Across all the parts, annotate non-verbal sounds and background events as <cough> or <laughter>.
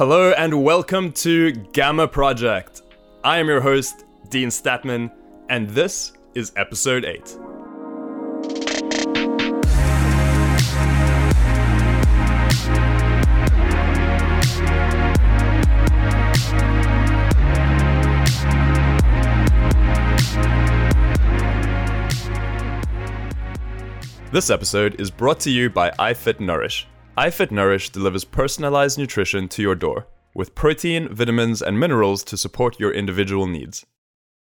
Hello and welcome to Gamma Project. I am your host, Dean Statman, and this is episode 8. This episode is brought to you by iFit Nourish. iFit Nourish delivers personalized nutrition to your door with protein, vitamins, and minerals to support your individual needs.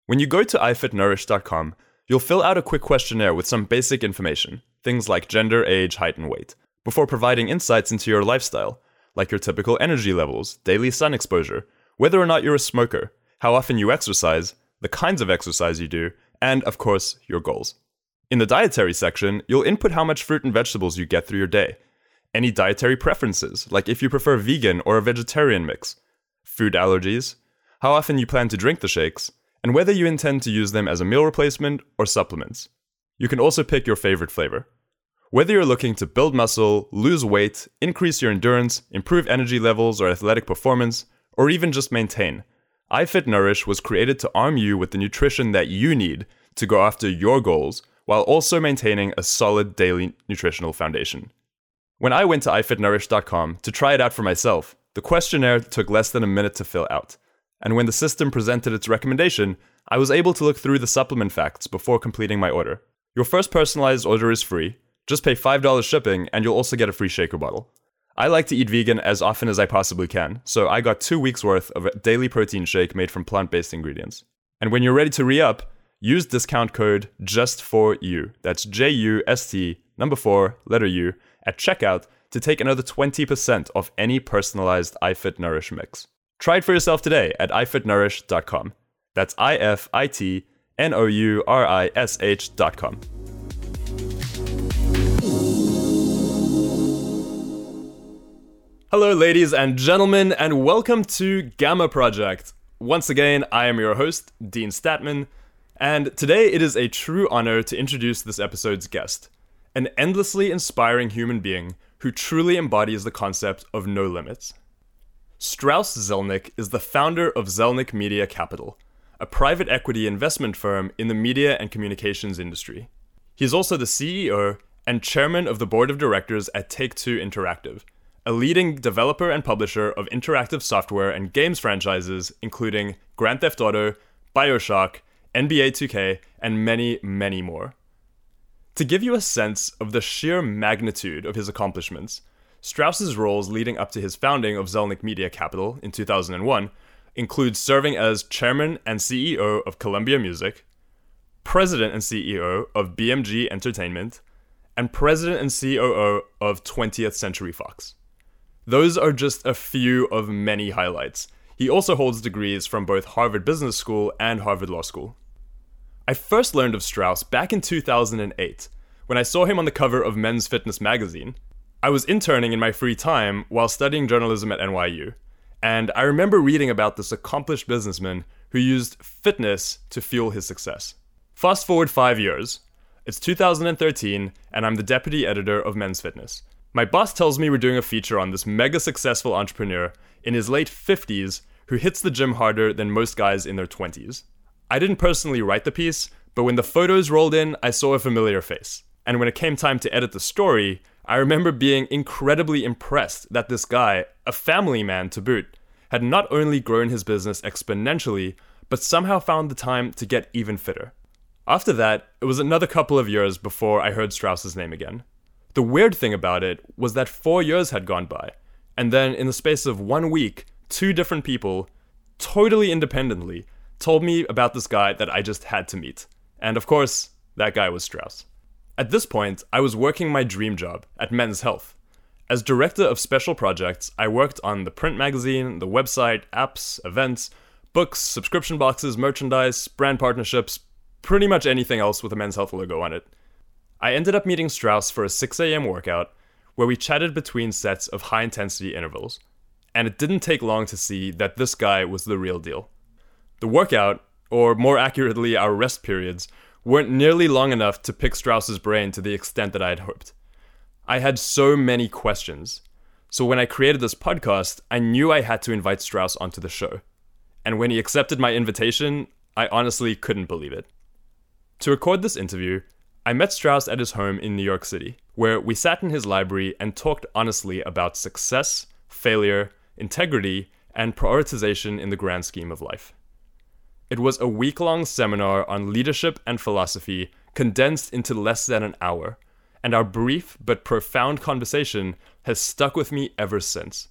When you go to ifitnourish.com, you'll fill out a quick questionnaire with some basic information, things like gender, age, height, and weight, before providing insights into your lifestyle, like your typical energy levels, daily sun exposure, whether or not you're a smoker, how often you exercise, the kinds of exercise you do, and, of course, your goals. In the dietary section, you'll input how much fruit and vegetables you get through your day, any dietary preferences, like if you prefer vegan or a vegetarian mix, food allergies, how often you plan to drink the shakes, and whether you intend to use them as a meal replacement or supplements. You can also pick your favorite flavor. Whether you're looking to build muscle, lose weight, increase your endurance, improve energy levels or athletic performance, or even just maintain, iFit Nourish was created to arm you with the nutrition that you need to go after your goals while also maintaining a solid daily nutritional foundation. When I went to ifitnourish.com to try it out for myself, the questionnaire took less than a minute to fill out. And when the system presented its recommendation, I was able to look through the supplement facts before completing my order. Your first personalized order is free. Just pay $5 shipping and you'll also get a free shaker bottle. I like to eat vegan as often as I possibly can, so I got two weeks worth of a daily protein shake made from plant based ingredients. And when you're ready to re up, use discount code just for you. That's J U S T number 4 letter U at checkout to take another 20% off any personalized iFit Nourish mix. Try it for yourself today at ifitnourish.com. That's I F I T N O U R I S H.com. Hello, ladies and gentlemen, and welcome to Gamma Project. Once again, I am your host, Dean Statman, and today it is a true honor to introduce this episode's guest, an endlessly inspiring human being who truly embodies the concept of no limits. Strauss Zelnick is the founder of Zelnick Media Capital, a private equity investment firm in the media and communications industry. He is also the CEO and chairman of the board of directors at Take Two Interactive, a leading developer and publisher of interactive software and games franchises including Grand Theft Auto, Bioshock, NBA 2K, and many, many more. To give you a sense of the sheer magnitude of his accomplishments, Strauss's roles leading up to his founding of Zelnick Media Capital in 2001 include serving as chairman and CEO of Columbia Music, president and CEO of BMG Entertainment, and president and COO of 20th Century Fox. Those are just a few of many highlights. He also holds degrees from both Harvard Business School and Harvard Law School. I first learned of Strauss back in 2008 when I saw him on the cover of Men's Fitness magazine. I was interning in my free time while studying journalism at NYU, and I remember reading about this accomplished businessman who used fitness to fuel his success. Fast forward five years. It's 2013, and I'm the deputy editor of Men's Fitness. My boss tells me we're doing a feature on this mega successful entrepreneur in his late 50s who hits the gym harder than most guys in their 20s. I didn't personally write the piece, but when the photos rolled in, I saw a familiar face. And when it came time to edit the story, I remember being incredibly impressed that this guy, a family man to boot, had not only grown his business exponentially, but somehow found the time to get even fitter. After that, it was another couple of years before I heard Strauss's name again. The weird thing about it was that four years had gone by, and then in the space of one week, two different people, totally independently, told me about this guy that I just had to meet. And of course, that guy was Strauss. At this point, I was working my dream job at Men's Health. As director of special projects, I worked on the print magazine, the website, apps, events, books, subscription boxes, merchandise, brand partnerships, pretty much anything else with a Men's Health logo on it. I ended up meeting Strauss for a 6 a.m. workout where we chatted between sets of high intensity intervals. And it didn't take long to see that this guy was the real deal. The workout, or more accurately, our rest periods, weren't nearly long enough to pick Strauss's brain to the extent that I had hoped. I had so many questions. So when I created this podcast, I knew I had to invite Strauss onto the show. And when he accepted my invitation, I honestly couldn't believe it. To record this interview, I met Strauss at his home in New York City, where we sat in his library and talked honestly about success, failure, integrity, and prioritization in the grand scheme of life. It was a week long seminar on leadership and philosophy condensed into less than an hour, and our brief but profound conversation has stuck with me ever since.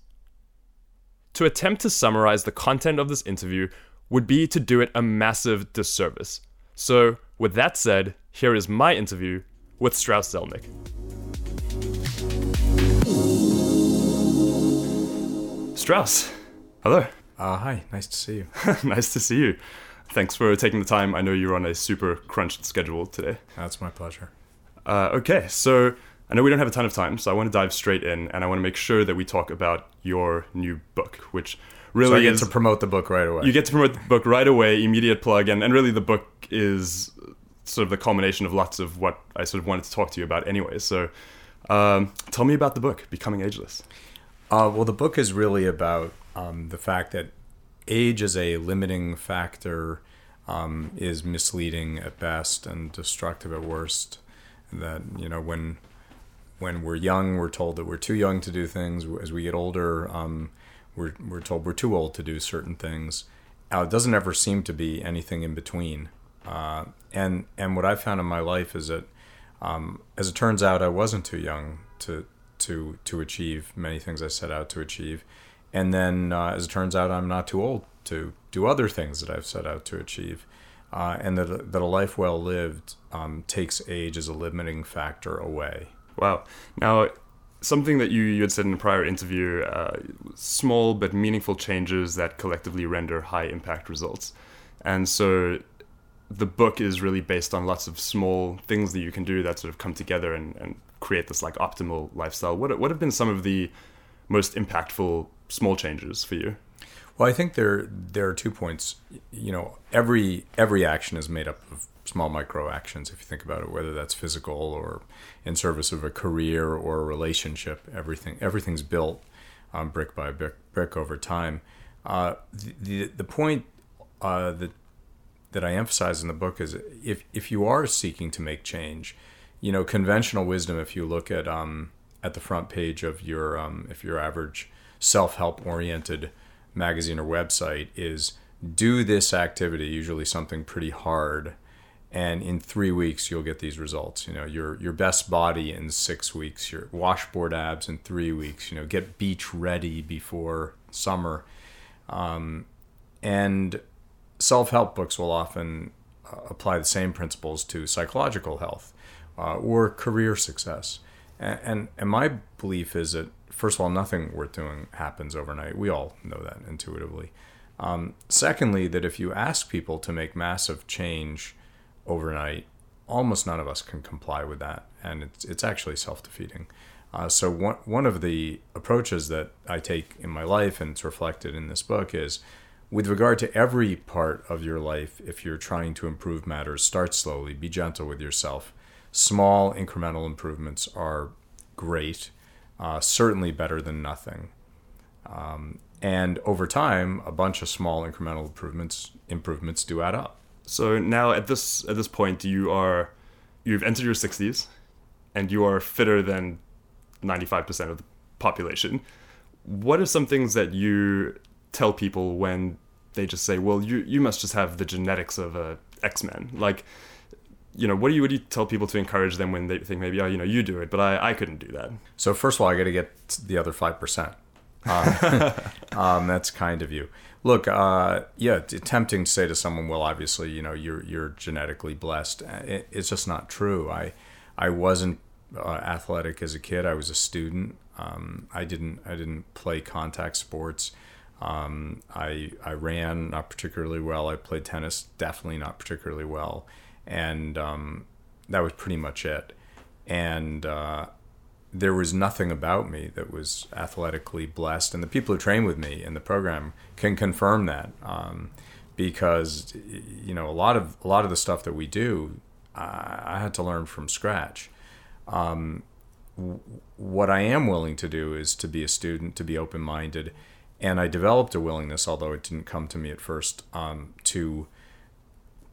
To attempt to summarize the content of this interview would be to do it a massive disservice. So, with that said, here is my interview with Strauss Zelnick. Strauss, hello. Uh, hi, nice to see you. <laughs> nice to see you. Thanks for taking the time. I know you're on a super crunched schedule today. That's my pleasure. Uh, okay, so I know we don't have a ton of time, so I want to dive straight in, and I want to make sure that we talk about your new book, which really so I get is, to promote the book right away. You get to promote the book right away, immediate plug, and, and really the book is sort of the culmination of lots of what I sort of wanted to talk to you about anyway. So um, tell me about the book, Becoming Ageless. Uh, well, the book is really about um, the fact that age as a limiting factor, um, is misleading at best and destructive at worst. That you know when when we're young, we're told that we're too young to do things. As we get older, um, we're we're told we're too old to do certain things. Uh, it doesn't ever seem to be anything in between. Uh, and and what I found in my life is that, um, as it turns out, I wasn't too young to to to achieve many things I set out to achieve, and then uh, as it turns out, I'm not too old to do other things that I've set out to achieve, uh, and that that a life well lived um, takes age as a limiting factor away. Wow. Now, something that you, you had said in a prior interview uh, small but meaningful changes that collectively render high impact results. And so the book is really based on lots of small things that you can do that sort of come together and, and create this like optimal lifestyle. What, what have been some of the most impactful small changes for you? Well, I think there there are two points. You know, every every action is made up of small micro actions. If you think about it, whether that's physical or in service of a career or a relationship, everything everything's built um, brick by brick, brick over time. Uh, the, the, the point uh, that that I emphasize in the book is if if you are seeking to make change, you know, conventional wisdom. If you look at um, at the front page of your um, if your average self help oriented magazine or website is do this activity, usually something pretty hard, and in three weeks you'll get these results. You know, your your best body in six weeks, your washboard abs in three weeks. You know, get beach ready before summer, um, and self help books will often uh, apply the same principles to psychological health uh, or career success. And, and, and my belief is that first of all, nothing worth doing happens overnight. We all know that intuitively. Um, secondly, that if you ask people to make massive change overnight, almost none of us can comply with that, and it's it's actually self defeating. Uh, so one one of the approaches that I take in my life, and it's reflected in this book, is with regard to every part of your life, if you're trying to improve matters, start slowly, be gentle with yourself. Small incremental improvements are great, uh, certainly better than nothing. Um, and over time, a bunch of small incremental improvements improvements do add up. So now at this at this point, you are you've entered your sixties, and you are fitter than ninety five percent of the population. What are some things that you tell people when they just say, "Well, you you must just have the genetics of a X Men"? Like, you know, what do you what do you tell people to encourage them when they think maybe, oh, you know, you do it, but I I couldn't do that. So first of all, I got to get the other five percent. Um, <laughs> um, that's kind of you. Look, uh, yeah, tempting to say to someone, well, obviously, you know, you're you're genetically blessed. Uh, it, it's just not true. I I wasn't uh, athletic as a kid. I was a student. Um, I didn't I didn't play contact sports. Um, I I ran not particularly well. I played tennis definitely not particularly well, and um, that was pretty much it. And uh, there was nothing about me that was athletically blessed, and the people who train with me in the program can confirm that. Um, because you know a lot of a lot of the stuff that we do, I, I had to learn from scratch. Um, what I am willing to do is to be a student, to be open minded, and I developed a willingness, although it didn't come to me at first, um, to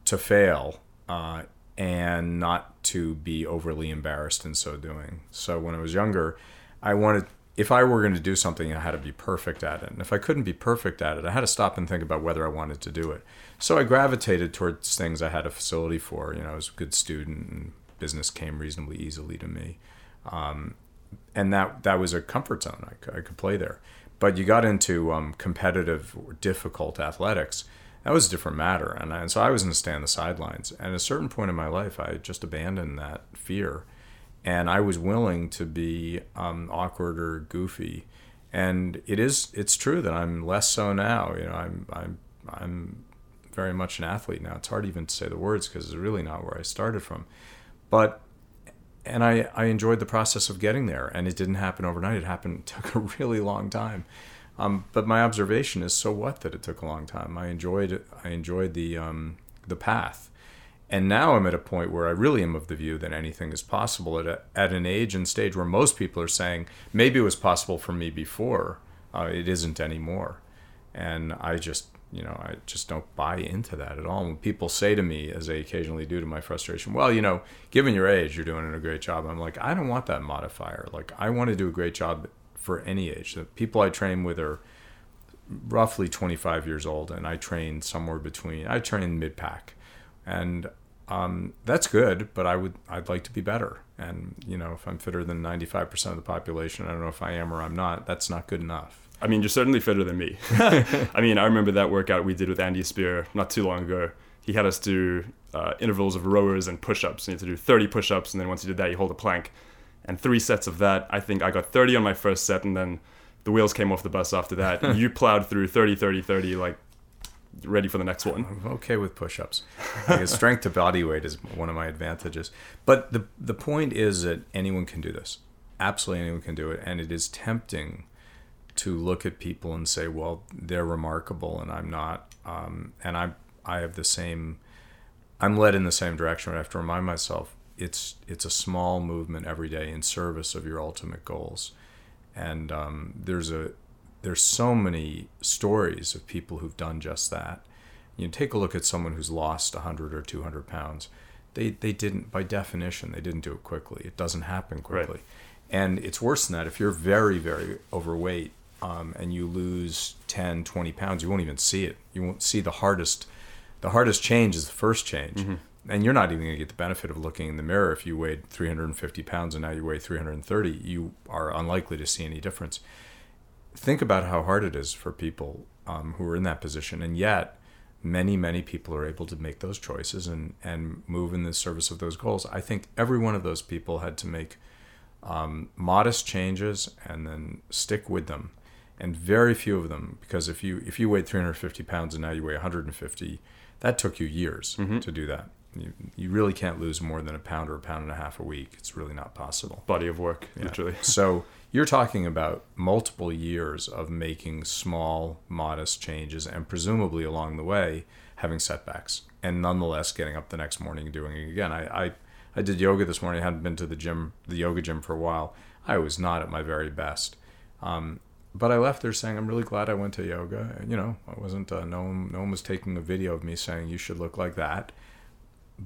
to fail uh, and not to be overly embarrassed in so doing. So when I was younger, I wanted if I were going to do something, I had to be perfect at it. And if I couldn't be perfect at it, I had to stop and think about whether I wanted to do it. So I gravitated towards things I had a facility for. You know, I was a good student, and business came reasonably easily to me. Um, and that that was a comfort zone. I, could, I could play there. But you got into um, competitive or difficult athletics. That was a different matter. And, I, and so I was going to stay on the sidelines. And at a certain point in my life, I just abandoned that fear and I was willing to be um, awkward or goofy. And it is it's true that I'm less so now. You know, I'm I'm I'm very much an athlete now. It's hard even to say the words because it's really not where I started from. But and I, I enjoyed the process of getting there and it didn't happen overnight. It happened <laughs> took a really long time. Um, but my observation is so what that it took a long time. I enjoyed I enjoyed the um, the path and now I'm at a point where I really am of the view that anything is possible at, a, at an age and stage where most people are saying, maybe it was possible for me before, uh, it isn't anymore. And I just, you know, I just don't buy into that at all. When people say to me, as they occasionally do to my frustration, well, you know, given your age, you're doing a great job. I'm like, I don't want that modifier. Like, I want to do a great job for any age. The people I train with are roughly 25 years old, and I train somewhere between, I train mid pack and um, that's good. But I would I'd like to be better. And you know, if I'm fitter than 95% of the population, I don't know if I am or I'm not. That's not good enough. I mean, you're certainly fitter than me. <laughs> I mean, I remember that workout we did with Andy Speer not too long ago. He had us do uh, intervals of rowers and push-ups. You had to do 30 push-ups, and then once you did that, you hold a plank. And three sets of that. I think I got 30 on my first set, and then the wheels came off the bus after that. <laughs> you plowed through 30, 30, 30 like ready for the next one. I'm okay with push-ups. Because <laughs> strength to body weight is one of my advantages. But the the point is that anyone can do this. Absolutely anyone can do it, and it is tempting to look at people and say, "Well, they're remarkable, and I'm not." Um, and I I have the same. I'm led in the same direction. I have to remind myself it's it's a small movement every day in service of your ultimate goals, and um, there's a there's so many stories of people who've done just that. You take a look at someone who's lost 100 or 200 pounds. They, they didn't, by definition, they didn't do it quickly. It doesn't happen quickly. Right. And it's worse than that. If you're very, very overweight um, and you lose 10, 20 pounds, you won't even see it. You won't see the hardest. The hardest change is the first change. Mm-hmm. And you're not even going to get the benefit of looking in the mirror if you weighed 350 pounds and now you weigh 330. You are unlikely to see any difference think about how hard it is for people um, who are in that position, and yet many many people are able to make those choices and and move in the service of those goals. I think every one of those people had to make um, modest changes and then stick with them, and very few of them because if you if you weighed 350 pounds and now you weigh 150, that took you years mm-hmm. to do that. You, you really can't lose more than a pound or a pound and a half a week. It's really not possible. Body of work, yeah. literally. <laughs> so you're talking about multiple years of making small, modest changes and presumably along the way having setbacks and nonetheless getting up the next morning and doing it again. I, I, I did yoga this morning. I hadn't been to the gym, the yoga gym for a while. I was not at my very best. Um, but I left there saying I'm really glad I went to yoga. You know, I wasn't uh, no one, no one was taking a video of me saying you should look like that.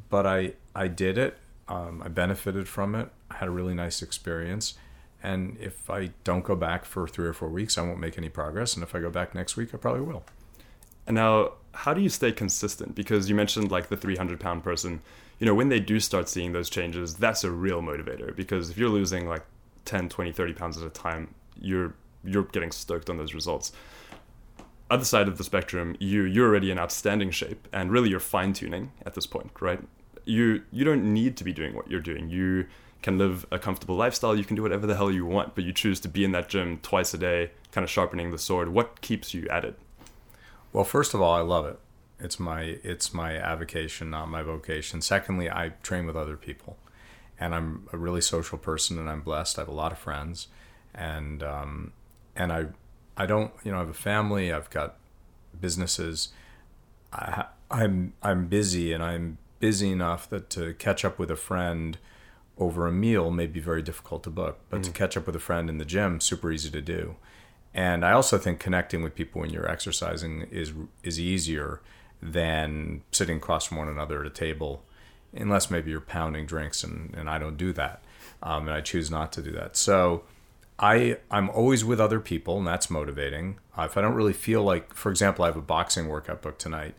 But I I did it. Um, I benefited from it. I had a really nice experience, and if I don't go back for three or four weeks, I won't make any progress. And if I go back next week, I probably will. And now, how do you stay consistent? Because you mentioned like the 300 pound person. You know, when they do start seeing those changes, that's a real motivator. Because if you're losing like 10, 20, 30 pounds at a time, you're you're getting stoked on those results. Other side of the spectrum, you you're already in outstanding shape, and really you're fine tuning at this point, right? You you don't need to be doing what you're doing. You can live a comfortable lifestyle. You can do whatever the hell you want, but you choose to be in that gym twice a day, kind of sharpening the sword. What keeps you at it? Well, first of all, I love it. It's my it's my avocation, not my vocation. Secondly, I train with other people, and I'm a really social person, and I'm blessed. I have a lot of friends, and um, and I I don't you know I have a family. I've got businesses. I, I'm I'm busy, and I'm busy enough that to catch up with a friend over a meal may be very difficult to book, but to catch up with a friend in the gym, super easy to do. And I also think connecting with people when you're exercising is is easier than sitting across from one another at a table, unless maybe you're pounding drinks, and, and I don't do that, um, and I choose not to do that. So I I'm always with other people, and that's motivating. Uh, if I don't really feel like, for example, I have a boxing workout book tonight,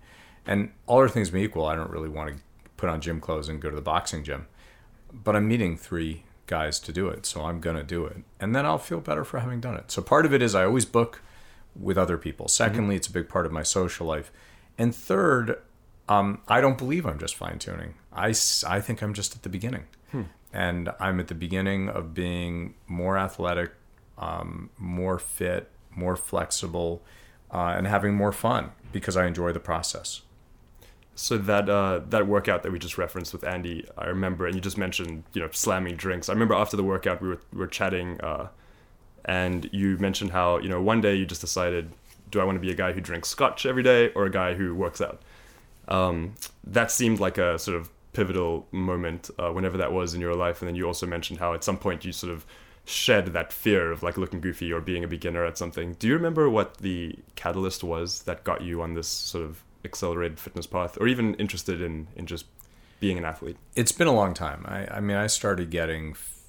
and all other things being equal, I don't really want to put on gym clothes and go to the boxing gym, but I'm meeting three guys to do it, so I'm gonna do it, and then I'll feel better for having done it. So part of it is I always book with other people. Secondly, it's a big part of my social life, and third, um, I don't believe I'm just fine tuning. I I think I'm just at the beginning, and I'm at the beginning of being more athletic, um, more fit, more flexible, uh, and having more fun because I enjoy the process. So that uh, that workout that we just referenced with Andy, I remember, and you just mentioned you know slamming drinks. I remember after the workout we were we were chatting, uh, and you mentioned how you know one day you just decided, do I want to be a guy who drinks scotch every day or a guy who works out? Um, that seemed like a sort of pivotal moment uh, whenever that was in your life, and then you also mentioned how at some point you sort of shed that fear of like looking goofy or being a beginner at something. Do you remember what the catalyst was that got you on this sort of accelerated fitness path, or even interested in in just being an athlete? It's been a long time. I, I mean, I started getting f-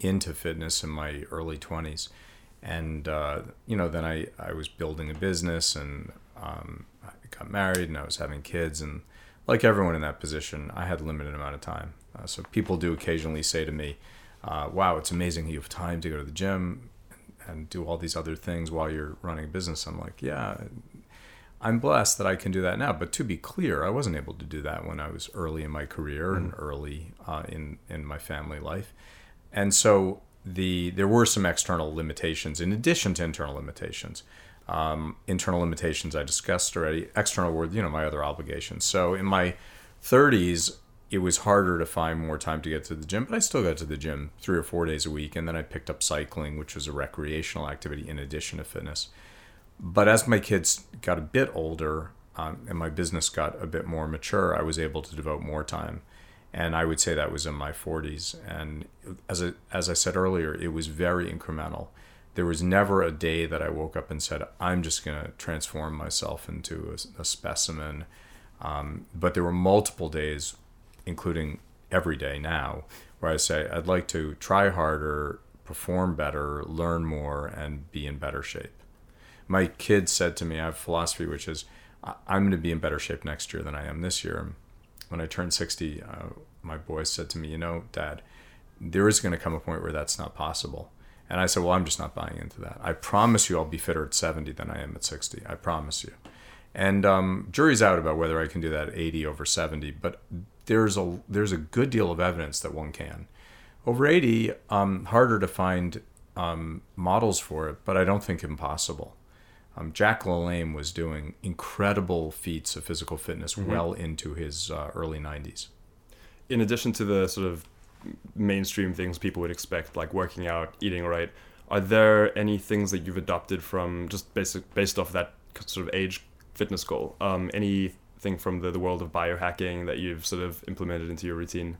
into fitness in my early 20s. And, uh, you know, then I, I was building a business and um, I got married and I was having kids. And like everyone in that position, I had a limited amount of time. Uh, so people do occasionally say to me, uh, wow, it's amazing you have time to go to the gym and do all these other things while you're running a business. I'm like, yeah, I'm blessed that I can do that now. But to be clear, I wasn't able to do that when I was early in my career and early uh, in in my family life, and so the there were some external limitations in addition to internal limitations. Um, internal limitations I discussed already. External were you know my other obligations. So in my 30s, it was harder to find more time to get to the gym, but I still got to the gym three or four days a week, and then I picked up cycling, which was a recreational activity in addition to fitness but as my kids got a bit older um, and my business got a bit more mature, I was able to devote more time. And I would say that was in my 40s. And as I, as I said earlier, it was very incremental. There was never a day that I woke up and said, I'm just going to transform myself into a, a specimen. Um, but there were multiple days, including every day now, where I say, I'd like to try harder, perform better, learn more, and be in better shape my kids said to me, I have philosophy which is, I'm going to be in better shape next year than I am this year. When I turned 60, uh, my boys said to me, You know, Dad, there is going to come a point where that's not possible. And I said, Well, I'm just not buying into that. I promise you I'll be fitter at 70 than I am at 60. I promise you. And um, jury's out about whether I can do that at 80 over 70, but there's a there's a good deal of evidence that one can. Over 80, um, harder to find um, models for it, but I don't think impossible. Um, Jack LaLanne was doing incredible feats of physical fitness well into his uh, early 90s. in addition to the sort of mainstream things people would expect, like working out, eating right, are there any things that you've adopted from just basic based off that sort of age fitness goal? Um, anything from the, the world of biohacking that you've sort of implemented into your routine?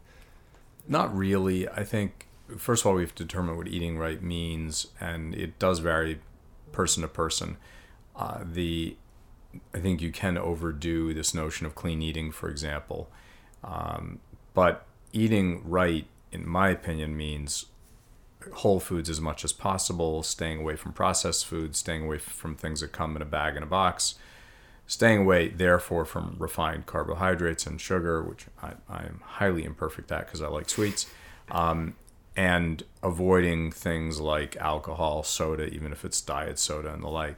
Not really. I think, first of all, we have to determine what eating right means, and it does vary person to person. Uh, the I think you can overdo this notion of clean eating, for example. Um, but eating right, in my opinion, means whole foods as much as possible, staying away from processed foods, staying away from things that come in a bag and a box, staying away, therefore, from refined carbohydrates and sugar, which I, I'm highly imperfect at because I like sweets, um, and avoiding things like alcohol, soda, even if it's diet soda and the like.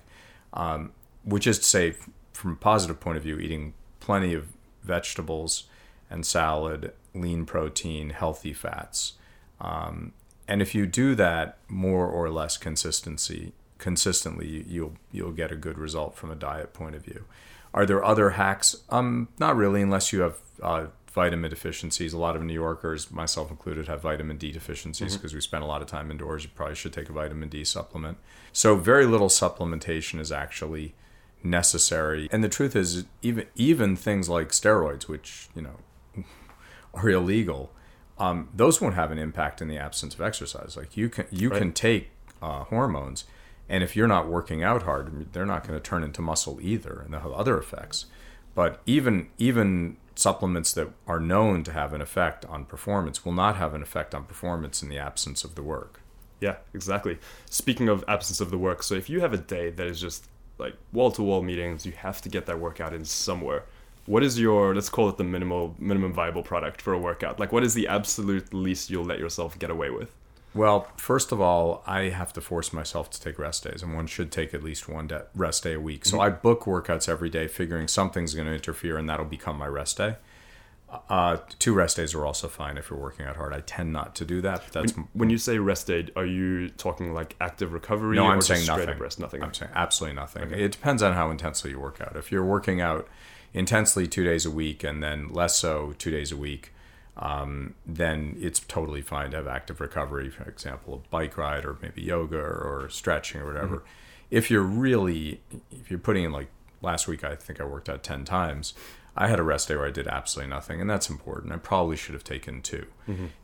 Um, which is to say, from a positive point of view, eating plenty of vegetables and salad, lean protein, healthy fats. Um, and if you do that more or less consistency consistently, you'll you'll get a good result from a diet point of view. Are there other hacks? Um, not really, unless you have uh, vitamin deficiencies. A lot of New Yorkers, myself included, have vitamin D deficiencies because we spend a lot of time indoors. You probably should take a vitamin D supplement. So very little supplementation is actually necessary. And the truth is, even even things like steroids, which you know are illegal, um, those won't have an impact in the absence of exercise. Like you can you can take uh, hormones, and if you're not working out hard, they're not going to turn into muscle either, and they'll have other effects. But even even supplements that are known to have an effect on performance will not have an effect on performance in the absence of the work. Yeah, exactly. Speaking of absence of the work, so if you have a day that is just like wall to wall meetings, you have to get that workout in somewhere. What is your let's call it the minimal minimum viable product for a workout? Like what is the absolute least you'll let yourself get away with? Well, first of all, I have to force myself to take rest days, and one should take at least one de- rest day a week. So I book workouts every day, figuring something's going to interfere, and that'll become my rest day. Uh, two rest days are also fine if you're working out hard. I tend not to do that. That's When you say rest day, are you talking like active recovery no, I'm saying nothing. rest? Nothing. I'm saying absolutely nothing. It depends on how intensely you work out. If you're working out intensely two days a week and then less so two days a week, um, then it's totally fine to have active recovery. For example, a bike ride or maybe yoga or, stretching or whatever. If you're really, if you're putting in like last week, I think I worked out ten times. I had a rest day where I did absolutely nothing, and that's important. I probably should have taken 2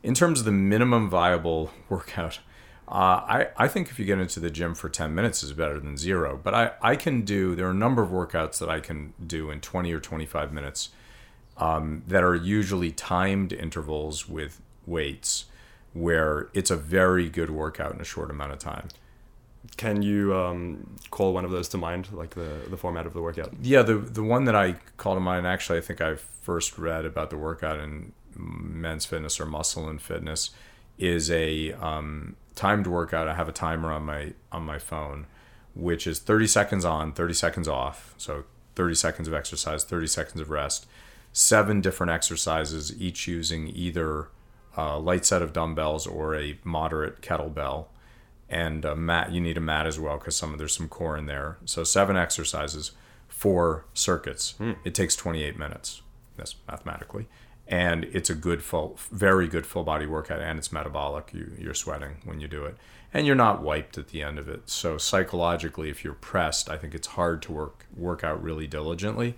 In terms of the minimum viable <laughs> workout, uh, I, I think if you get into the gym for 10 minutes is better than zero. But I, I can do, there are a number of workouts that I can do in 20 or 25 minutes um, that are usually timed intervals with weights where it's a very good workout in a short amount of time. Can you um, call one of those to mind, like the the format of the workout? Yeah, the the one that I call to mind, actually, I think I first read about the workout in Men's Fitness or Muscle and Fitness, is a um, timed workout. I have a timer on my on my phone, which is 30 seconds on, 30 seconds off. So 30 seconds of exercise, 30 seconds of rest. Seven different exercises, each using either a light set of dumbbells or a moderate kettlebell and a mat. You need a mat as well because some there's some core in there. So seven exercises, four circuits. Hmm. It takes 28 minutes. That's mathematically, and it's a good full, very good full body workout, and it's metabolic. You you're sweating when you do it, and you're not wiped at the end of it. So psychologically, if you're pressed, I think it's hard to work work out really diligently.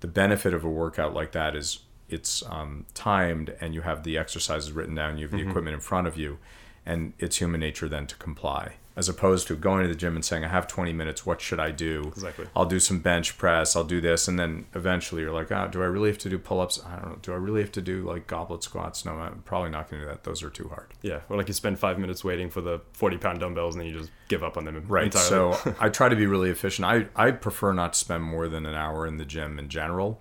The benefit of a workout like that is it's um, timed and you have the exercises written down you have the equipment in front of you and it's human nature then to comply as opposed to going to the gym and saying i have 20 minutes what should i do Exactly. i'll do some bench press i'll do this and then eventually you're like oh, do i really have to do pull-ups i don't know do i really have to do like goblet squats no i'm probably not going to do that those are too hard Yeah, or like you spend five minutes waiting for the forty pound dumbbells and then you just give up on them Right. entirely. So <laughs> I try to be really efficient. I, I prefer not to spend more than an hour in the gym in general.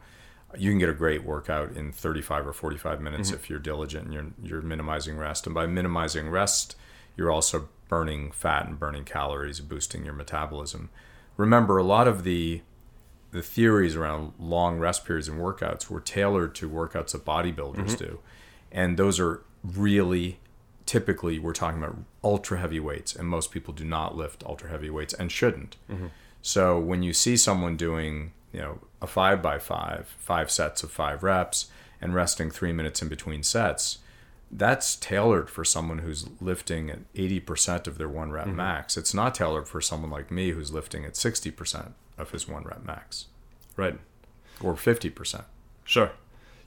You can get a great workout in 35 or 45 minutes mm-hmm. if you're diligent and you're, you're minimizing rest. And by minimizing rest, you're also burning fat and burning calories, boosting your metabolism. Remember, a lot of the the theories around long rest periods and workouts were tailored to workouts that bodybuilders mm-hmm. do. And those are really typically we're talking about ultra heavy weights and most people do not lift ultra heavy weights and shouldn't. Mm-hmm. So when you see someone doing, you know, a 5 by 5, 5 sets of 5 reps and resting 3 minutes in between sets, that's tailored for someone who's lifting at 80% of their 1 rep max. It's not tailored for someone like me who's lifting at 60% of his 1 rep max right, or 50%. sure.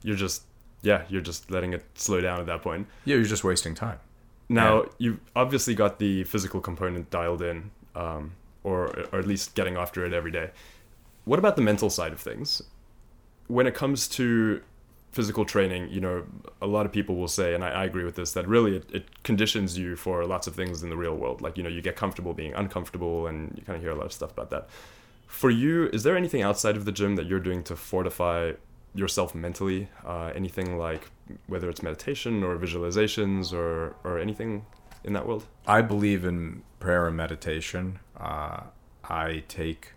You're just yeah, you're just letting it slow down at that point. Yeah, you're just wasting time. Now Yeah. you've obviously got the physical component dialed in, um, or or at least getting after it every day. What about the mental side of things? When it comes to physical training, you know, a lot of people will say, and I, I agree with this, that really it, it conditions you for lots of things in the real world. Like you know, you get comfortable being uncomfortable, and you kind of hear a lot of stuff about that. For you, is there anything outside of the gym that you're doing to fortify yourself mentally? Uh, anything like whether it's meditation or visualizations or or anything in that world? I believe in prayer and meditation. Uh, I take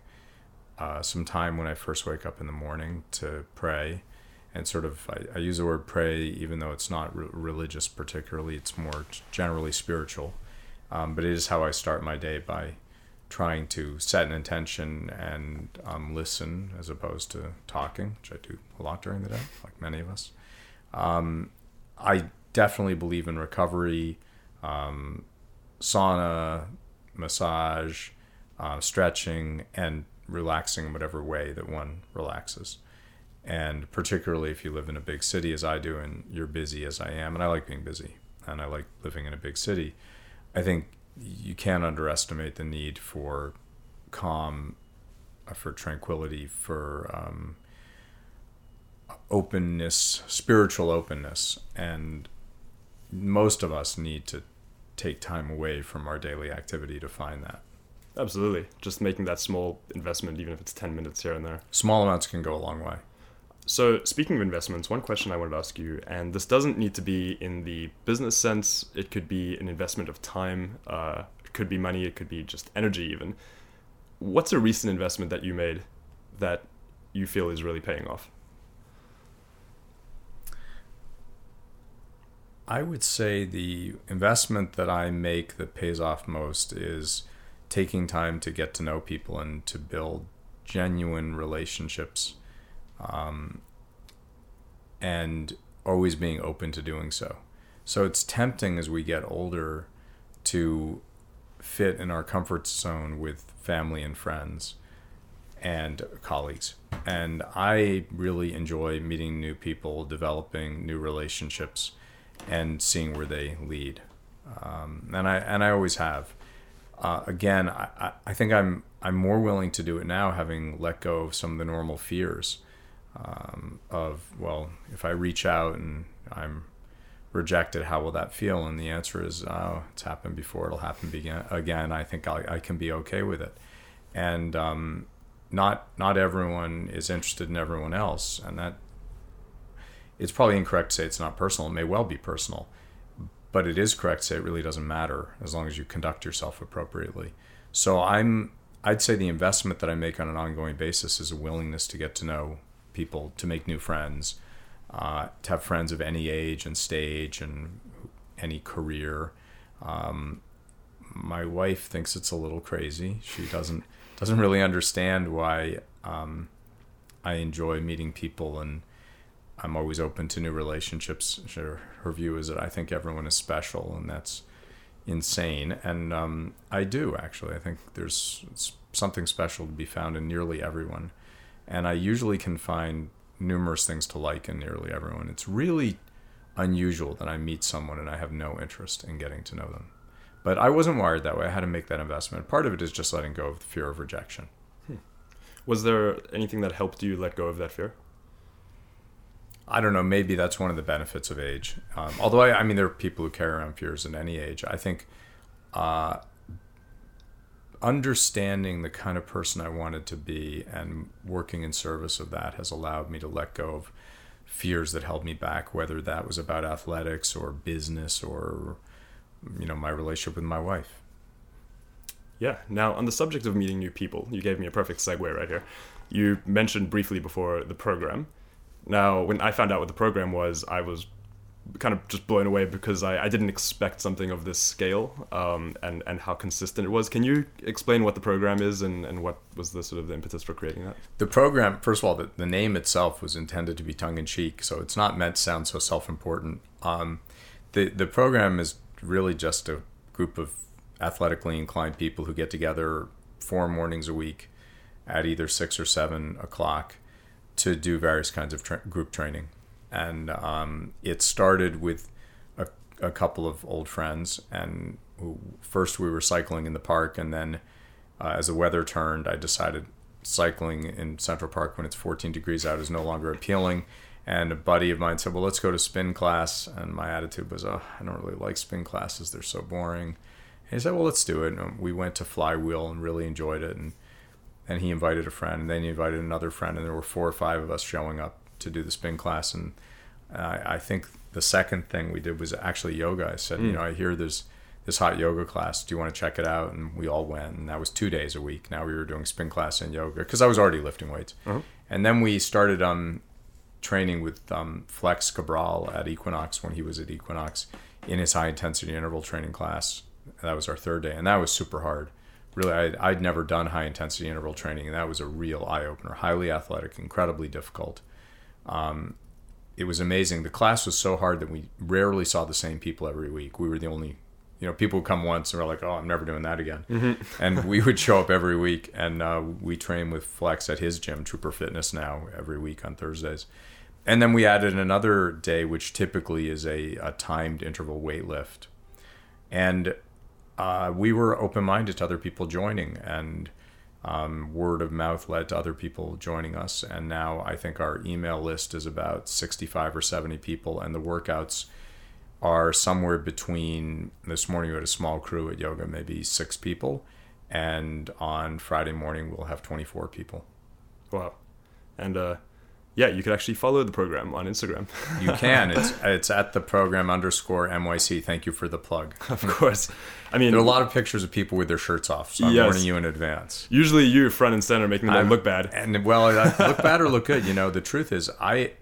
uh, some time when I first wake up in the morning to pray, and sort of I, I use the word pray even though it's not re- religious particularly. It's more generally spiritual, um, but it is how I start my day by trying to set an intention and um, listen as opposed to talking, which I do a lot during the day, like many of us. Um, I definitely believe in recovery, um, sauna, massage, uh, stretching, and relaxing in whatever way that one relaxes. And particularly if you live in a big city as I do and you're busy as I am, and I like being busy and I like living in a big city, I think you can't underestimate the need for calm, uh, for tranquility, for um, openness, spiritual openness. And most of us need to take time away from our daily activity to find that. Absolutely. Just making that small investment, even if it's 10 minutes here and there. Small amounts can go a long way. So, speaking of investments, one question I wanted to ask you, and this doesn't need to be in the business sense, it could be an investment of time, uh, it could be money, it could be just energy, even. What's a recent investment that you made that you feel is really paying off? I would say the investment that I make that pays off most is taking time to get to know people and to build genuine relationships um, and always being open to doing so. So it's tempting as we get older to fit in our comfort zone with family and friends and colleagues. And I really enjoy meeting new people, developing new relationships, and seeing where they lead. Um, and I and I always have. Uh, again, I, I think I'm I'm more willing to do it now, having let go of some of the normal fears um, of well, if I reach out and I'm rejected, how will that feel? And the answer is, oh, it's happened before. It'll happen again. Again, I think I, I can be okay with it. And um, not not everyone is interested in everyone else, and that it's probably incorrect to say it's not personal. It may well be personal, but it is correct to say it really doesn't matter as long as you conduct yourself appropriately. So I'm I'd say the investment that I make on an ongoing basis is a willingness to get to know people, to make new friends, uh, to have friends of any age and stage and any career. Um, my wife thinks it's a little crazy. She doesn't doesn't really understand why um, I enjoy meeting people and I'm always open to new relationships. Her, her view is that I think everyone is special, and that's insane. And um, I do actually. I think there's something special to be found in nearly everyone, and I usually can find numerous things to like in nearly everyone. It's really unusual that I meet someone and I have no interest in getting to know them. But I wasn't wired that way. I had to make that investment. Part of it is just letting go of the fear of rejection. Hmm. Was there anything that helped you let go of that fear? I don't know. Maybe that's one of the benefits of age. Um, although I, I, mean, there are people who carry around fears at any age. I think uh, understanding the kind of person I wanted to be and working in service of that has allowed me to let go of fears that held me back, whether that was about athletics or business or you know my relationship with my wife. Yeah. Now, on the subject of meeting new people, you gave me a perfect segue right here. You mentioned briefly before the program now, when I found out what the program was, I was kind of just blown away because I, I didn't expect something of this scale um, and, and how consistent it was. Can you explain what the program is and, and what was the sort of the impetus for creating that? The program, first of all, the, the name itself was intended to be tongue in cheek, so it's not meant to sound so self important. Um, the, the program is really just a group of athletically inclined people who get together four mornings a week at either six or seven o'clock to do various kinds of tra- group training. And um, it started with a, a, couple of old friends. And first we were cycling in the park. And then uh, as the weather turned, I decided cycling in Central Park when it's 14 degrees out is no longer appealing. And a buddy of mine said, Well, let's go to spin class. And my attitude was, Oh, I don't really like spin classes. They're so boring. And he said, Well, let's do it. And we went to Flywheel and really enjoyed it. And and he invited a friend, and then he invited another friend, and there were four or five of us showing up to do the spin class. And I, I think the second thing we did was actually yoga. I said, mm. you know, I hear there's this hot yoga class. Do you want to check it out? And we all went, and that was two days a week. Now we were doing spin class and yoga because I was already lifting weights. Uh-huh. And then we started um, training with um, Flex Cabral at Equinox when he was at Equinox in his high intensity interval training class. That was our third day, and that was super hard really I'd, I'd never done high intensity interval training and that was a real eye-opener highly athletic incredibly difficult um, it was amazing the class was so hard that we rarely saw the same people every week we were the only you know, people would come once and we're like, oh, I'm never doing that again. Mm-hmm. <laughs> and we would show up every week, and uh, we train with Flex at his gym, Trooper Fitness, now every week on Thursdays. And then we added another day, which typically is a, a timed interval weight lift. And uh, we were open minded to other people joining, and um, word of mouth led to other people joining us. And now I think our email list is about 65 or 70 people, and the workouts are somewhere between this morning we had a small crew at yoga, maybe six people, and on Friday morning we'll have 24 people. Wow. And uh, yeah, you could actually follow the program on Instagram. You can. <laughs> it's it's at the program underscore NYC. Thank you for the plug. of course. I mean, There are a lot of pictures of people with their shirts off, so I'm Yes. warning you in advance. usually you front and center making them I'm- look bad. And well, uh, look bad or look good. You know, the truth is, I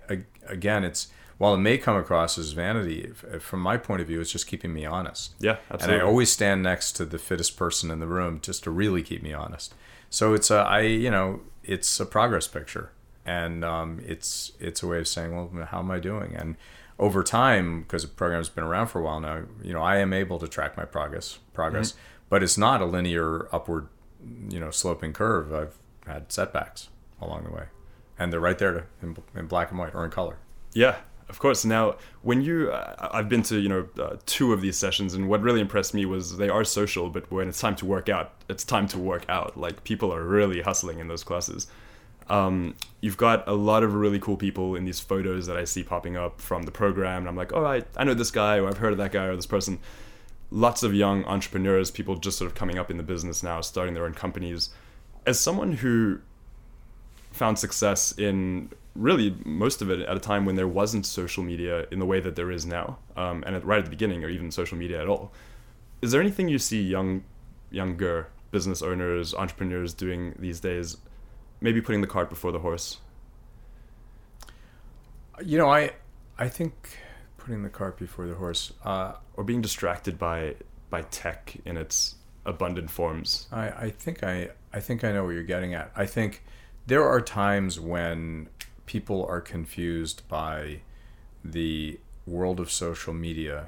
again, it's while it may come across as vanity, from my point of view, it's just keeping me honest. Yeah, absolutely. And. I always stand next to the fittest person in the room just to really keep me honest. So it's a, I, you know, it's a progress picture, and um, it's it's a way of saying, well, how am I doing? And over time, because the program's been around for a while now, you know, I am able to track my progress, progress, but it's not a linear upward, you know, sloping curve. I've had setbacks along the way, and they're right there to, in, in black and white or in color. Yeah, of course. Now, when you, uh, I've been to you know uh, two of these sessions, and what really impressed me was they are social, but when it's time to work out, it's time to work out. Like people are really hustling in those classes. Um, you've got a lot of really cool people in these photos that I see popping up from the program, and I'm like, all right, I know this guy, or I've heard of that guy, or this person. Lots of young entrepreneurs, people just sort of coming up in the business now, starting their own companies. As someone who found success in really most of it at a time when there wasn't social media in the way that there is now, um, and at, right at the beginning, or even social media at all. Is there anything you see young, younger business owners, entrepreneurs doing these days? Maybe putting the cart before the horse. You know, I I think putting the cart before the horse. Uh, or being distracted by by tech in its abundant forms. I, I think I I think I know what you're getting at. I think there are times when people are confused by the world of social media,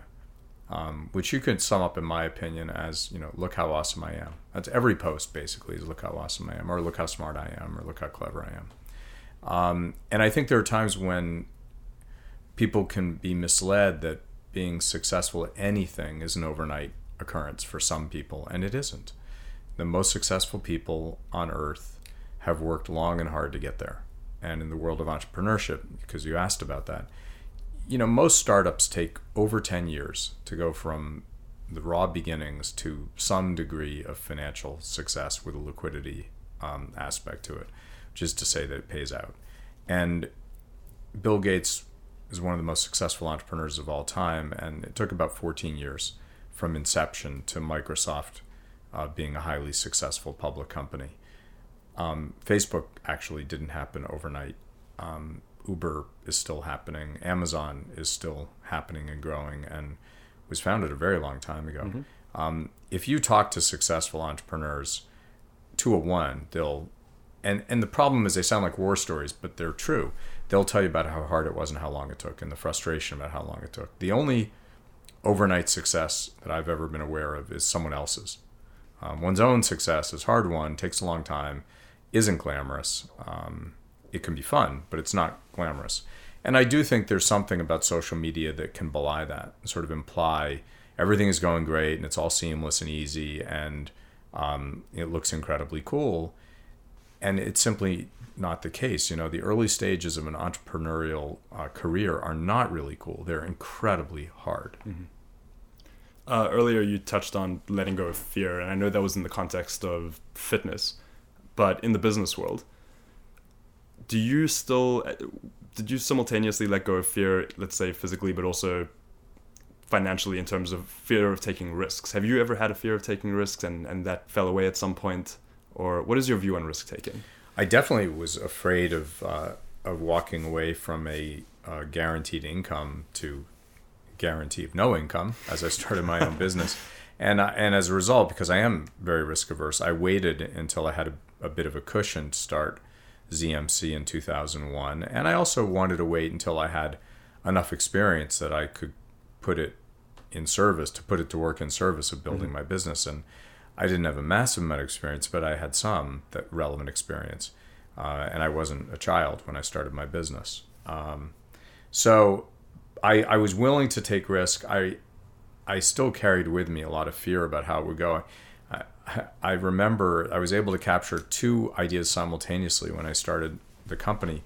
um, which you could sum up, in my opinion, as you know, look how awesome I am. That's every post basically is look how awesome I am, or look how smart I am, or look how clever I am. Um, and I think there are times when people can be misled that being successful at anything is an overnight occurrence for some people, and it isn't. The most successful people on earth have worked long and hard to get there. And in the world of entrepreneurship, because you asked about that, you know, most startups take over 10 years to go from the raw beginnings to some degree of financial success with a liquidity um, aspect to it, which is to say that it pays out. And Bill Gates is one of the most successful entrepreneurs of all time, and it took about 14 years from inception to Microsoft uh, being a highly successful public company. Um, Facebook actually didn't happen overnight. Um, Uber is still happening. Amazon is still happening and growing, and was founded a very long time ago. Um, if you talk to successful entrepreneurs, two of one, they'll and and the problem is they sound like war stories, but they're true. They'll tell you about how hard it was and how long it took, and the frustration about how long it took. The only overnight success that I've ever been aware of is someone else's. Um, one's own success is hard won, takes a long time, isn't glamorous. Um, it can be fun, but it's not glamorous. And I do think there's something about social media that can belie that, sort of imply everything is going great and it's all seamless and easy and um, it looks incredibly cool. And it's simply not the case. You know, the early stages of an entrepreneurial uh, career are not really cool. They're incredibly hard. Uh, earlier, you touched on letting go of fear, and I know that was in the context of fitness, but in the business world, do you still did you simultaneously let go of fear, let's say physically, but also financially in terms of fear of taking risks? Have you ever had a fear of taking risks, and and that fell away at some point, or what is your view on risk taking? I definitely was afraid of uh, of walking away from a uh, guaranteed income to guarantee of no income as I started my own business, <laughs> and uh, and as a result, because I am very risk averse, I waited until I had a, a bit of a cushion to start ZMC in 2001, and I also wanted to wait until I had enough experience that I could put it in service to put it to work in service of building my business. And I didn't have a massive amount of experience, but I had some that relevant experience. Uh, and I wasn't a child when I started my business. Um, so I, I was willing to take risk. I I still carried with me a lot of fear about how it would go. I, remember I was able to capture two ideas simultaneously when I started the company.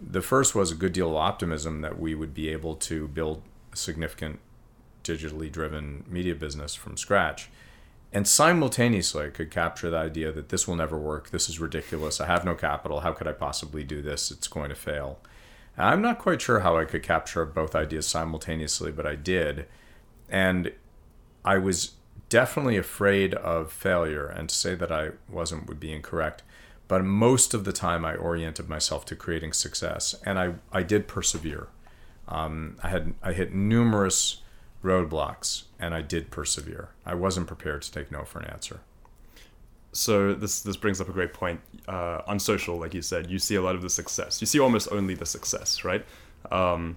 The first was a good deal of optimism that we would be able to build a significant digitally driven media business from scratch. And simultaneously, I could capture the idea that this will never work. This is ridiculous. I have no capital. How could I possibly do this? It's going to fail. I'm not quite sure how I could capture both ideas simultaneously, but I did. And I was definitely afraid of failure, and to say that I wasn't would be incorrect. But most of the time, I oriented myself to creating success, and I, I did persevere. Um, I had I hit numerous roadblocks, and I did persevere. I wasn't prepared to take no for an answer. So this this brings up a great point. Uh, on social, like you said, you see a lot of the success. You see almost only the success, right? Um,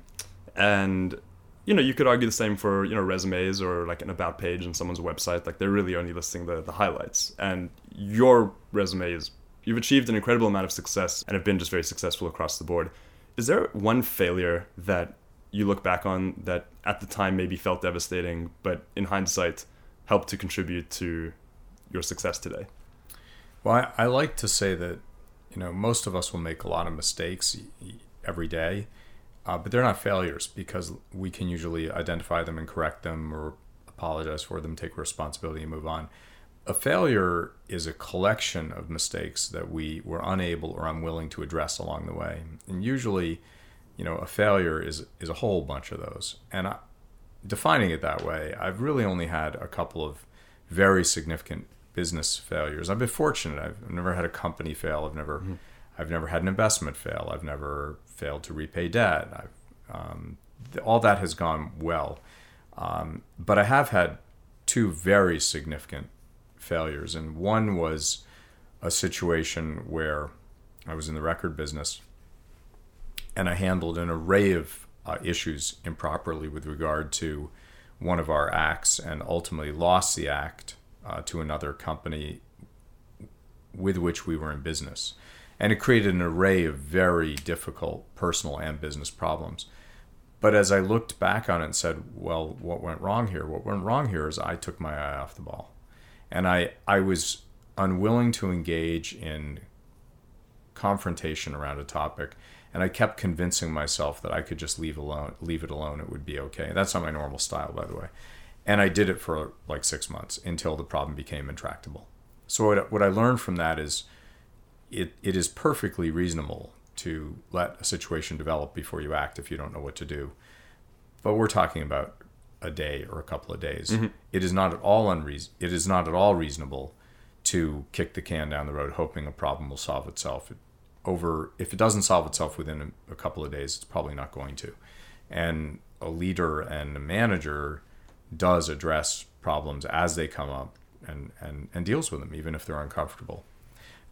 and you know, you could argue the same for you know resumes or like an about page on someone's website. Like they're really only listing the the highlights. And your resume is you've achieved an incredible amount of success and have been just very successful across the board. Is there one failure that you look back on that at the time maybe felt devastating, but in hindsight helped to contribute to your success today? Well, I, I like to say that you know most of us will make a lot of mistakes every day uh, but they're not failures because we can usually identify them and correct them or apologize for them, take responsibility, and move on. A failure is a collection of mistakes that we were unable or unwilling to address along the way. And usually, you know, a failure is is a whole bunch of those. And I, defining it that way, I've really only had a couple of very significant business failures. I've been fortunate. I've never had a company fail. I've never mm-hmm. I've never had an investment fail. I've never failed to repay debt. I've, um, all that has gone well. Um, but I have had two very significant failures. And one was a situation where I was in the record business and I handled an array of uh, issues improperly with regard to one of our acts and ultimately lost the act uh, to another company with which we were in business and it created an array of very difficult personal and business problems. But as I looked back on it and said, well, what went wrong here? What went wrong here is I took my eye off the ball. And I, I was unwilling to engage in confrontation around a topic. And I kept convincing myself that I could just leave alone, leave it alone. It would be okay. That's not my normal style, by the way. And I did it for like six months until the problem became intractable. So what, what I learned from that is it, it is perfectly reasonable to let a situation develop before you act if you don't know what to do. But we're talking about a day or a couple of days. Mm-hmm. It is not at all unreason. It is not at all reasonable to kick the can down the road, hoping a problem will solve itself. It, over if it doesn't solve itself within a, a couple of days, it's probably not going to. And a leader and a manager does address problems as they come up and, and, and deals with them, even if they're uncomfortable.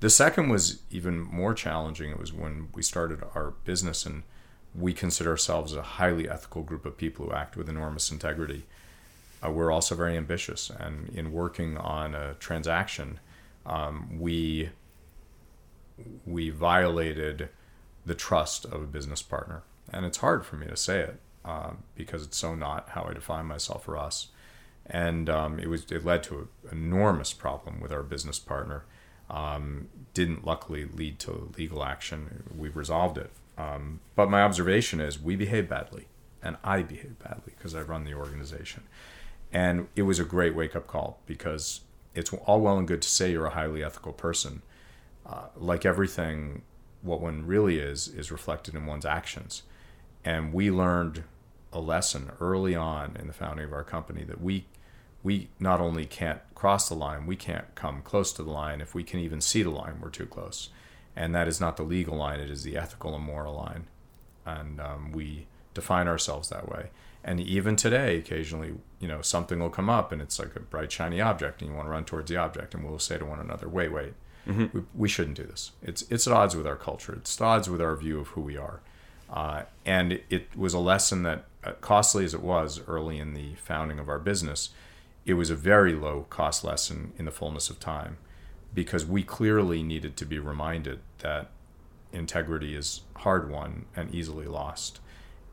The second was even more challenging. It was when we started our business and we consider ourselves a highly ethical group of people who act with enormous integrity. Uh, we're also very ambitious, and in working on a transaction, um, we we violated the trust of a business partner, and it's hard for me to say it uh, because it's so not how I define myself or us. And um, it was it led to an enormous problem with our business partner um, didn't luckily lead to legal action. We resolved it. Um, but my observation is we behave badly, and I behave badly because I run the organization. And it was a great wake up call because it's all well and good to say you're a highly ethical person. Uh, like everything, what one really is, is reflected in one's actions. And we learned a lesson early on in the founding of our company that we we not only can't cross the line, we can't come close to the line. If we can even see the line, we're too close. And that is not the legal line, it is the ethical and moral line. And um, we define ourselves that way. And even today, occasionally, you know, something will come up and it's like a bright, shiny object, and you want to run towards the object, and we'll say to one another, wait, wait, mm-hmm. we, we, shouldn't do this. It's, it's at odds with our culture, it's at odds with our view of who we are. Uh, and it was a lesson that uh, costly as it was early in the founding of our business, it was a very low cost lesson in the fullness of time because we clearly needed to be reminded that integrity is hard won and easily lost.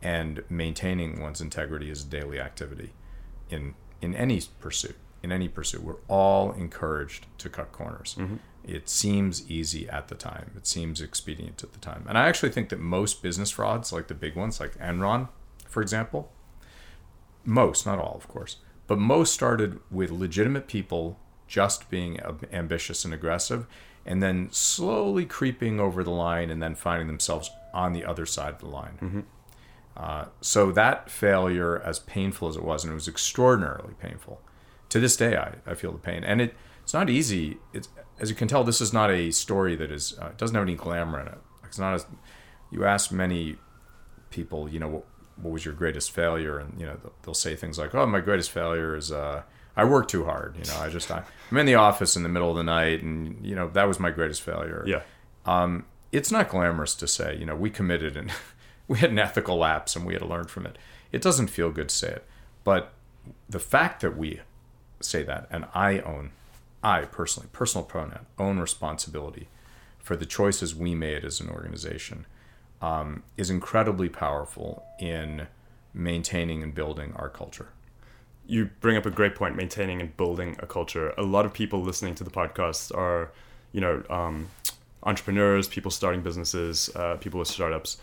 And maintaining one's integrity is a daily activity in, in any pursuit. In any pursuit, we're all encouraged to cut corners. Mm-hmm. It seems easy at the time. It seems expedient at the time. And I actually think that most business frauds, like the big ones, like Enron, for example, most, not all, of course, but most started with legitimate people just being ambitious and aggressive, and then slowly creeping over the line and then finding themselves on the other side of the line. Mm-hmm. Uh, so that failure, as painful as it was, and it was extraordinarily painful, to this day I, I feel the pain. And it, it's not easy. It's, as you can tell, this is not a story that is, uh, doesn't have any glamour in it. It's not as, you ask many people, you know, what, was your greatest failure? And, you know, they'll, they'll say things like, oh, my greatest failure is, uh, I work too hard. You know, I just I, am in the office in the middle of the night, and you know that was my greatest failure. Yeah. Um, it's not glamorous to say. You know, we committed and <laughs> we had an ethical lapse, and we had to learn from it. It doesn't feel good to say it, but the fact that we say that, and I own, I personally, personal pronoun, own responsibility for the choices we made as an organization, um, is incredibly powerful in maintaining and building our culture. You bring up a great point maintaining and building a culture. A lot of people listening to the podcast are you know um, entrepreneurs people starting businesses uh, people with startups.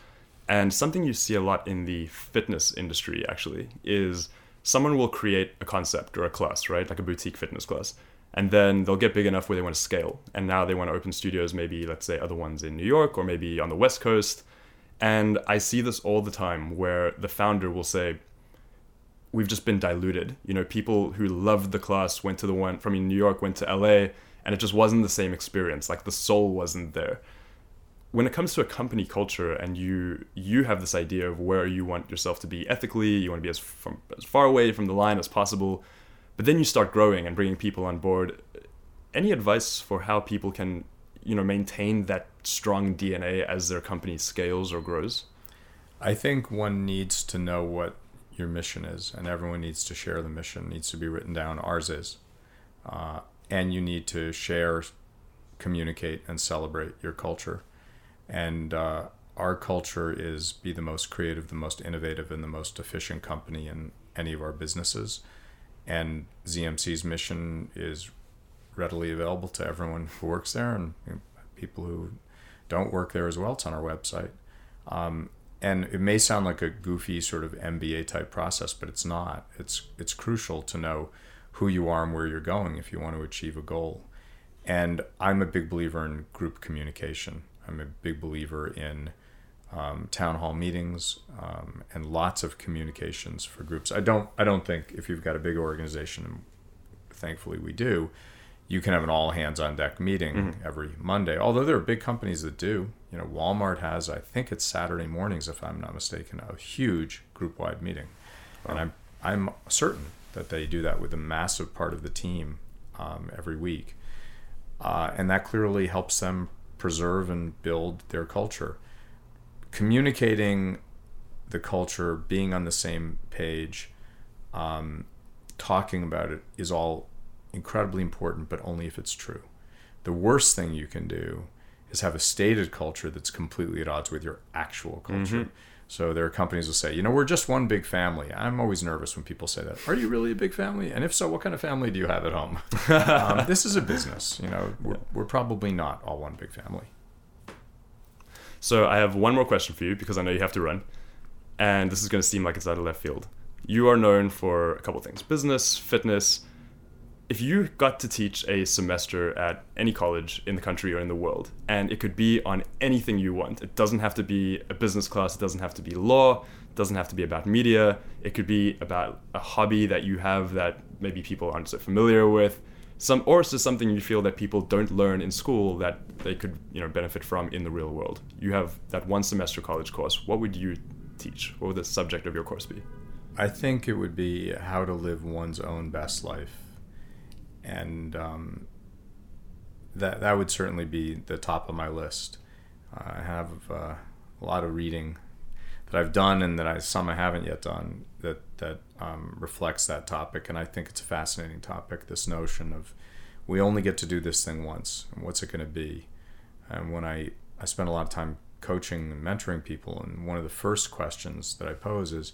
And something you see a lot in the fitness industry actually is someone will create a concept or a class right? Like a boutique fitness class. And then they'll get big enough where they want to scale. And now they want to open studios maybe let's say other ones in new york or maybe on the west coast and i see this all the time where the founder will say we've just been diluted. You know, people who loved the class went to the one from New York, went to LA, and it just wasn't the same experience. Like the soul wasn't there. When it comes to a company culture, and you you have this idea of where you want yourself to be ethically, you want to be as from as far away from the line as possible, but then you start growing and bringing people on board. Any advice for how people can, you know, maintain that strong DNA as their company scales or grows? I think one needs to know what your mission is, and everyone needs to share the mission. It needs to be written down. Ours is, uh, and you need to share, communicate, and celebrate your culture. And uh, our culture is be the most creative, the most innovative, and the most efficient company in any of our businesses. And ZMC's mission is readily available to everyone who works there and people who don't work there as well. It's on our website. Um, and it may sound like a goofy sort of MBA type process, but it's not. It's it's crucial to know who you are and where you're going if you want to achieve a goal. And I'm a big believer in group communication. I'm a big believer in um, town hall meetings um, and lots of communications for groups. I don't I don't think if you've got a big organization, thankfully we do, you can have an all hands on deck meeting mm-hmm. every Monday. Although there are big companies that do. You know, Walmart has, I think it's Saturday mornings, if I'm not mistaken, a huge group wide meeting, wow. and I'm I'm certain that they do that with a massive part of the team um, every week, uh, and that clearly helps them preserve and build their culture. Communicating the culture, being on the same page, um, talking about it is all incredibly important, but only if it's true. The worst thing you can do is have a stated culture that's completely at odds with your actual culture. Mm-hmm. So there are companies that say, you know, we're just one big family. I'm always nervous when people say that. Are you really a big family? And if so, what kind of family do you have at home? <laughs> um, this is a business. You know, we're, we're probably not all one big family. So I have one more question for you because I know you have to run, and this is going to seem like it's out of left field. You are known for a couple things: business, fitness, if you got to teach a semester at any college in the country or in the world, and it could be on anything you want, it doesn't have to be a business class, it doesn't have to be law, it doesn't have to be about media, it could be about a hobby that you have that maybe people aren't so familiar with. Some, or it's just something you feel that people don't learn in school that they could you know benefit from in the real world. You have that one semester college course. What would you teach? What would the subject of your course be? I think it would be how to live one's own best life and um, that that would certainly be the top of my list. Uh, I have uh, a lot of reading that I've done and that I some I haven't yet done that that um, reflects that topic. And I think it's a fascinating topic. This notion of we only get to do this thing once, and what's it going to be? And when I I spend a lot of time coaching and mentoring people, and one of the first questions that I pose is,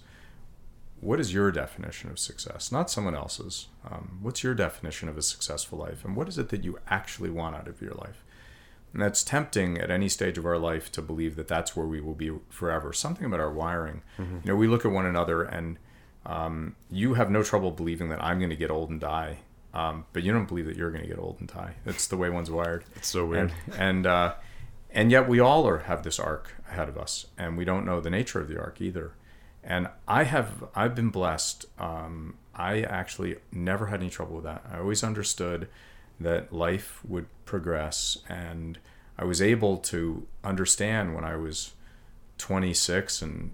what is your definition of success? Not someone else's. Um, what's your definition of a successful life? And what is it that you actually want out of your life? And that's tempting at any stage of our life to believe that that's where we will be forever. Something about our wiring. Mm-hmm. You know, we look at one another and um, you have no trouble believing that I'm going to get old and die. Um, but you don't believe that you're going to get old and die. That's the way one's wired. It's so weird. And, and, uh, and yet we all are, have this arc ahead of us, and we don't know the nature of the arc either. And I have, I've been blessed. Um, I actually never had any trouble with that. I always understood that life would progress. And I was able to understand when I was 26 and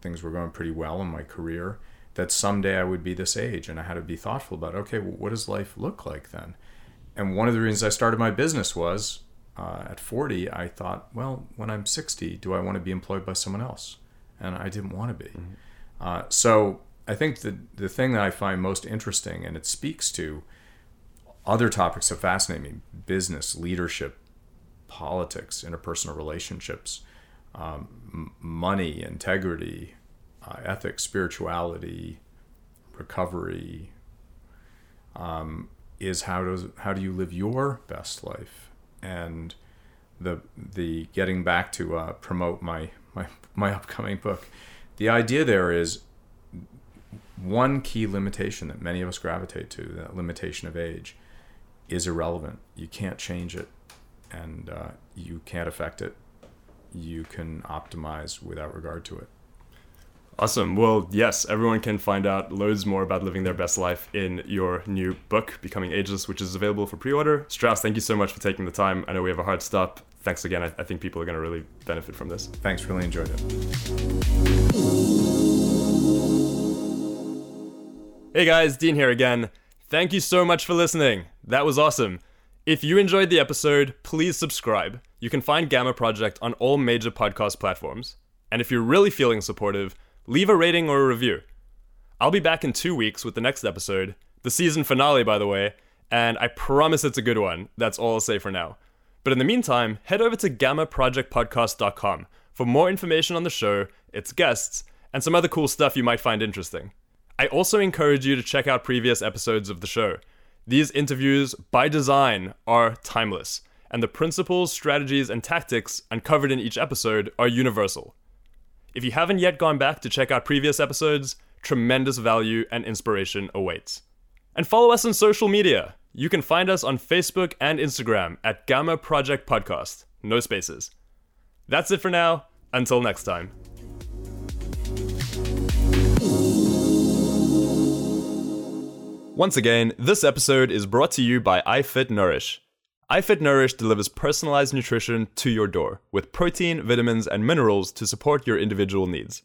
things were going pretty well in my career that someday I would be this age. And I had to be thoughtful about, okay, well, what does life look like then? And one of the reasons I started my business was uh, at 40, I thought, well, when I'm 60, do I want to be employed by someone else? And I didn't want to be. Mm-hmm. Uh, so I think the, the thing that I find most interesting, and it speaks to other topics that fascinate me business, leadership, politics, interpersonal relationships, um, m- money, integrity, uh, ethics, spirituality, recovery. Um, is how does how do you live your best life, and the the getting back to uh, promote my my my upcoming book. The idea there is one key limitation that many of us gravitate to that limitation of age is irrelevant. You can't change it, and uh, you can't affect it. You can optimize without regard to it. Awesome. Well, yes, everyone can find out loads more about living their best life in your new book, Becoming Ageless, which is available for pre order. Strauss, thank you so much for taking the time. I know we have a hard stop. Thanks again. I, I think people are going to really benefit from this. Thanks. Really enjoyed it. Hey guys, Dean here again. Thank you so much for listening. That was awesome. If you enjoyed the episode, please subscribe. You can find Gamma Project on all major podcast platforms. And if you're really feeling supportive, leave a rating or a review. I'll be back in two weeks with the next episode, the season finale, by the way, and I promise it's a good one. That's all I'll say for now. But in the meantime, head over to gammaprojectpodcast.com for more information on the show, its guests, and some other cool stuff you might find interesting. I also encourage you to check out previous episodes of the show. These interviews, by design, are timeless, and the principles, strategies, and tactics uncovered in each episode are universal. If you haven't yet gone back to check out previous episodes, tremendous value and inspiration awaits. And follow us on social media. You can find us on Facebook and Instagram at Gamma Project Podcast. No spaces. That's it for now. Until next time. Once again, this episode is brought to you by iFit Nourish. iFit Nourish delivers personalized nutrition to your door with protein, vitamins, and minerals to support your individual needs.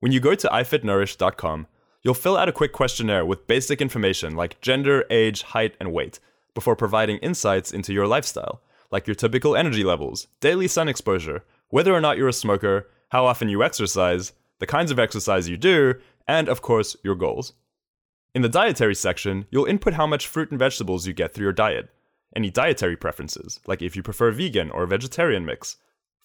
When you go to ifitnourish.com, you'll fill out a quick questionnaire with basic information like gender, age, height, and weight before providing insights into your lifestyle, like your typical energy levels, daily sun exposure, whether or not you're a smoker, how often you exercise, the kinds of exercise you do, and of course, your goals. In the dietary section, you'll input how much fruit and vegetables you get through your diet, any dietary preferences, like if you prefer vegan or vegetarian mix,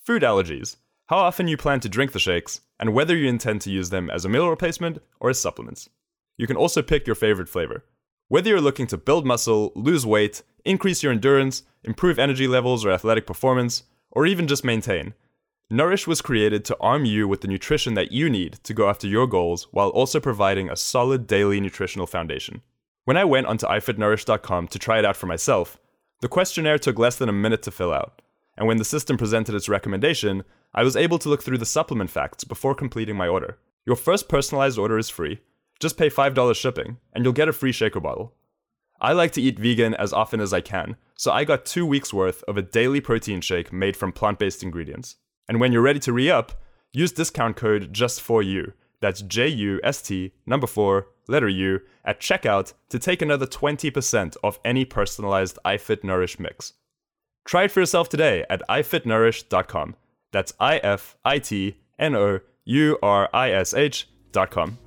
food allergies, how often you plan to drink the shakes, and whether you intend to use them as a meal replacement or as supplements. You can also pick your favorite flavor. Whether you're looking to build muscle, lose weight, increase your endurance, improve energy levels or athletic performance, or even just maintain, Nourish was created to arm you with the nutrition that you need to go after your goals while also providing a solid daily nutritional foundation. When I went onto ifitnourish.com to try it out for myself, the questionnaire took less than a minute to fill out, and when the system presented its recommendation, I was able to look through the supplement facts before completing my order. Your first personalized order is free. Just pay $5 shipping, and you'll get a free shaker bottle. I like to eat vegan as often as I can, so I got two weeks worth of a daily protein shake made from plant based ingredients. And when you're ready to re up, use discount code just for you. That's J U S T number 4 letter U at checkout to take another 20% off any personalized iFit Nourish mix. Try it for yourself today at ifitnourish.com. That's I F I T N O U R I S H dot com.